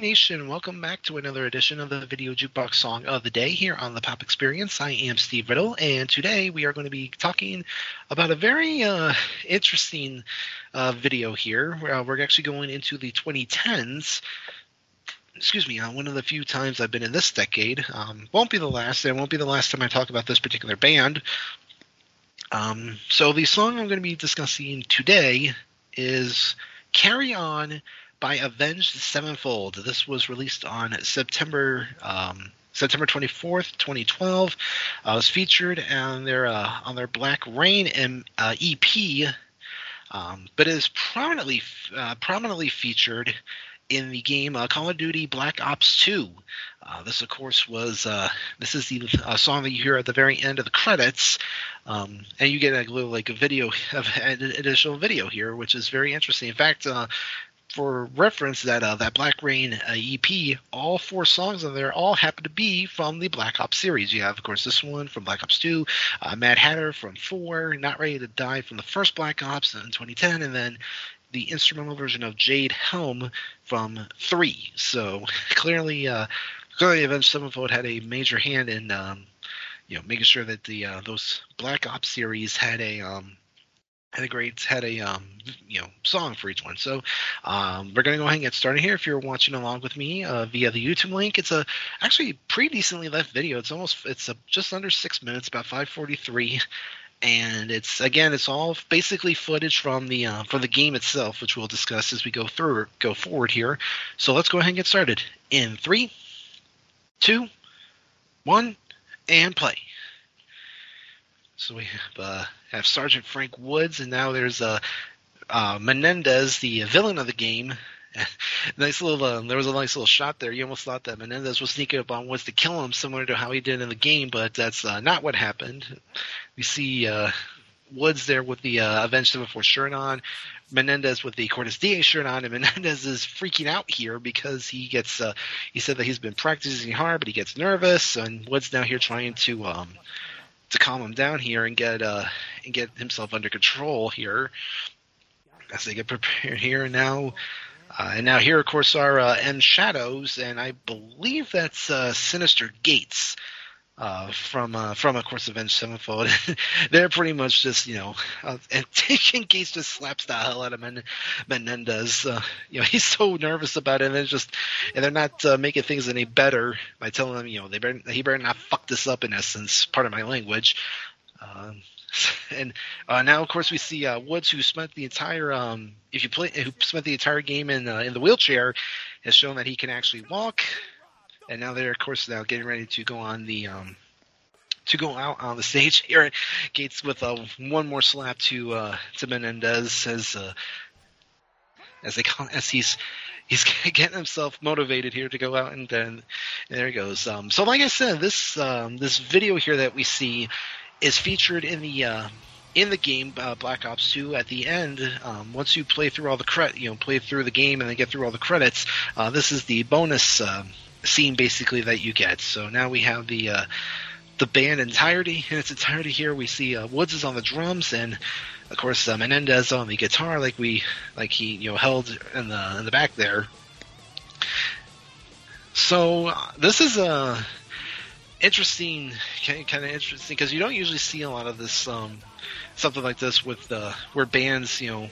Nation, welcome back to another edition of the Video Jukebox Song of the Day here on the Pop Experience. I am Steve Riddle, and today we are going to be talking about a very uh, interesting uh, video here. Uh, we're actually going into the 2010s excuse me, uh, one of the few times I've been in this decade. Um, won't be the last, and won't be the last time I talk about this particular band. Um, so the song I'm going to be discussing today is "Carry On" by Avenged Sevenfold. This was released on September. Um, September 24th, 2012, uh, was featured on their uh, on their Black Reign M, uh, EP, um, but is prominently uh, prominently featured in the game uh, Call of Duty Black Ops 2. Uh, this, of course, was uh, this is the song that you hear at the very end of the credits, um, and you get a little like a video an additional video here, which is very interesting. In fact, for reference, that uh, that Black Reign EP, all four songs on there all happen to be from the Black Ops series. You have, of course, this one from Black Ops 2, Mad Hatter from 4, Not Ready to Die from the first Black Ops in 2010, and then the instrumental version of Jade Helm from three. So clearly, uh, clearly, Avenged Sevenfold had a major hand in, um, you know, making sure that the uh, those Black Ops series had a um, had a great had a um, you know song for each one. So um, we're gonna go ahead and get started here. If you're watching along with me uh, via the YouTube link, it's a actually pretty decently left video. It's almost it's a, just under six minutes, about 5:43 and it's again it's all basically footage from the uh, from the game itself which we'll discuss as we go through go forward here so let's go ahead and get started in three two one and play so we have, uh, have sergeant frank woods and now there's uh, uh, menendez the villain of the game nice little. Uh, there was a nice little shot there. You almost thought that Menendez was sneaking up on Woods to kill him, similar to how he did in the game, but that's uh, not what happened. We see uh, Woods there with the uh, Avenged Sevenfold shirt on, Menendez with the Cordis Die shirt on, and Menendez is freaking out here because he gets. Uh, he said that he's been practicing hard, but he gets nervous, and Woods now here trying to. Um, to calm him down here and get uh, and get himself under control here as they get prepared here. And now uh, and now here, of course, are uh, M Shadows, and I believe that's uh, Synyster Gates uh, from uh, from of course Avenged Sevenfold. they're pretty much just you know, uh, and taking Gates just slaps the hell out of Men- Menendez. Uh, you know, he's so nervous about it, and it's just and they're not uh, making things any better by telling him you know they better he better not fuck this up. In essence, part of my language. Um, and uh, now, of course, we see uh, Woods, who spent the entire um, if you play, who spent the entire game in uh, in the wheelchair, has shown that he can actually walk. And now they're, of course, now getting ready to go on the um, to go out on the stage. Aaron Gates with uh, one more slap to uh, to Menendez as uh, as they call, as he's he's getting himself motivated here to go out and then there he goes. Um, so like I said, this um, this video here that we see is featured in the uh, in the game uh, Black Ops 2 at the end. Um, once you play through all the credit, you know, play through the game and then get through all the credits. Uh, this is the bonus uh, scene basically that you get. So now we have the uh, the band entirety in its entirety here. We see uh, Woods is on the drums and. Of course, uh, Menendez on the guitar, like we, like he, you know, held in the in the back there. So this is a interesting, kind of interesting because you don't usually see a lot of this, um, something like this with uh, where bands, you know,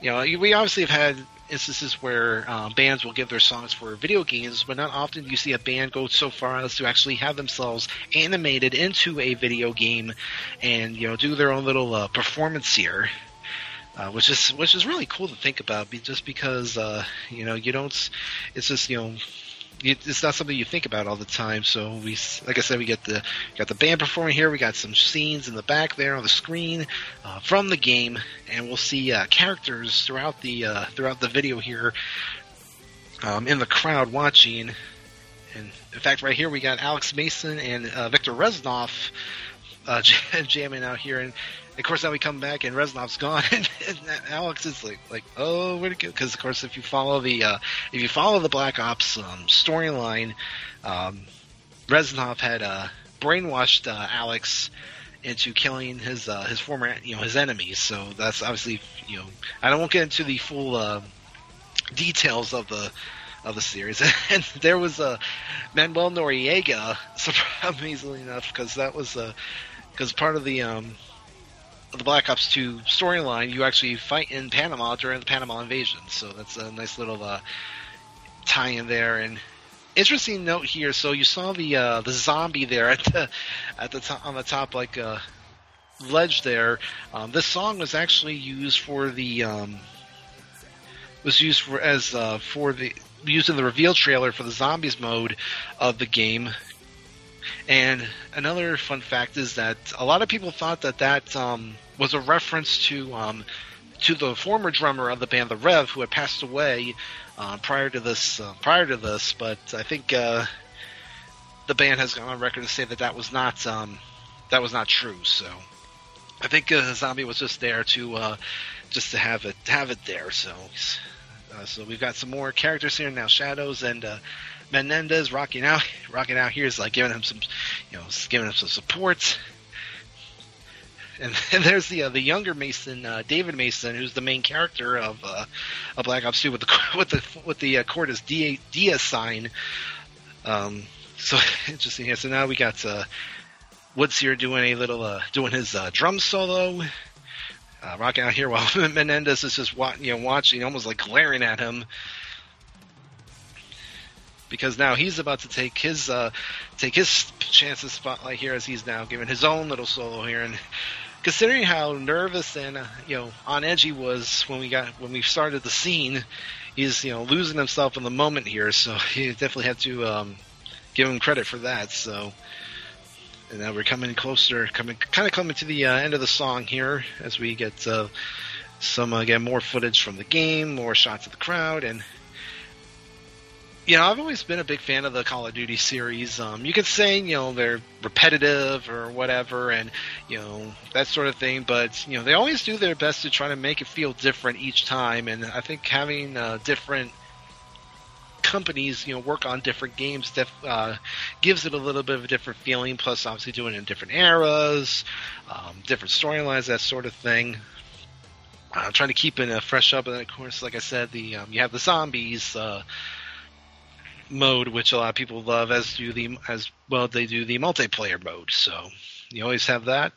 you know, we obviously have had instances where um, bands will give their songs for video games, but not often do you see a band go so far as to actually have themselves animated into a video game and you know do their own little uh, performance here. Uh, which is which is really cool to think about, just because uh, you know you don't. It's just you know it's not something you think about all the time. So we, like I said, we get the got the band performing here. We got some scenes in the back there on the screen uh, from the game, and we'll see uh, characters throughout the uh, throughout the video here. um, in the crowd watching. And in fact, right here we got Alex Mason and uh, Victor Reznov uh, jamming out here, and of course now we come back and Reznov's gone, and, and Alex is like, like, oh, where'd it go? Because of course, if you follow the uh, if you follow the Black Ops um, storyline, um, Reznov had uh, brainwashed uh, Alex into killing his uh, his former you know his enemies. So that's obviously you know I don't get into the full uh, details of the of the series. and there was a uh, Manuel Noriega, amazingly enough, because that was because uh, part of the um, the Black Ops 2 storyline, you actually fight in Panama during the Panama invasion. So that's a nice little uh, tie in there. And interesting note here. So you saw the uh, the zombie there at the at the top on the top like uh, ledge there. Um, this song was actually used for the um, was used for as uh, for the used in the reveal trailer for the zombies mode of the game. And another fun fact is that a lot of people thought that that um, was a reference to um, to the former drummer of the band, the Rev, who had passed away uh, prior to this. Uh, prior to this, but I think uh, the band has gone on record to say that that was not um, that was not true. So I think uh, Zombie was just there to uh, just to have it have it there. So uh, so we've got some more characters here now. Shadows and Menendez rocking out, rocking out here is like giving him some, you know, giving him some support and, and there's the uh, the younger Mason, uh, David Mason, who's the main character of uh, a Black Ops 2 with the with the with the uh, Cordis Die sign. Um, so interesting here. So now we got uh, Woods here doing a little uh, doing his uh, drum solo. Uh, rocking out here while Menendez is just wa- you know watching, almost like glaring at him, because now he's about to take his uh, take his chance of spotlight here as he's now given his own little solo here, and considering how nervous and uh, you know on edge he was when we got when we started the scene, he's you know losing himself in the moment here. So he definitely had to um, give him credit for that. So. And now we're coming closer, coming kind of coming to the uh, end of the song here as we get uh, some again more footage from the game, more shots of the crowd, and you know, I've always been a big fan of the Call of Duty series. Um, you could say, you know, they're repetitive or whatever, and you know that sort of thing. But you know, they always do their best to try to make it feel different each time. And I think having uh, different companies, you know, work on different games def- uh, gives it a little bit of a different feeling. Plus, obviously, doing it in different eras, um, different storylines, that sort of thing. Uh, trying to keep it uh, fresh up, and then of course, like I said, the um, you have the zombies. Uh, mode, which a lot of people love, as do the as well they do the multiplayer mode. So you always have that.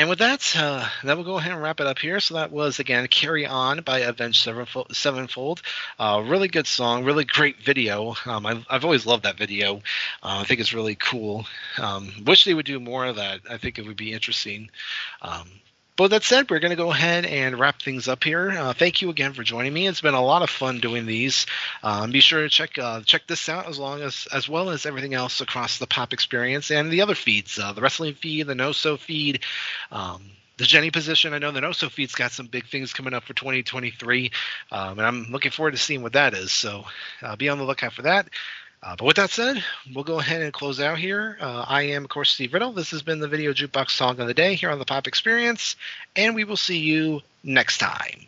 And with that, uh, that will go ahead and wrap it up here. So that was again "Carry On" by Avenged Sevenfold. Sevenfold. Uh, really good song, really great video. Um, I, have always loved that video. Uh, I think it's really cool. Um, wish they would do more of that. I think it would be interesting. Um, but with that said, we're going to go ahead and wrap things up here. Uh, thank you again for joining me. It's been a lot of fun doing these. Um, be sure to check uh, check this out as long as as well as everything else across the Pop Experience and the other feeds, uh, the wrestling feed, the No So feed. Um, the Jenny position. I know the No So feed's got some big things coming up for 2023, um, and I'm looking forward to seeing what that is. So uh, be on the lookout for that. Uh, but with that said, we'll go ahead and close out here. Uh, I am, of course, Steve Riddle. This has been the Video Jukebox Song of the Day here on the Pop Experience, and we will see you next time.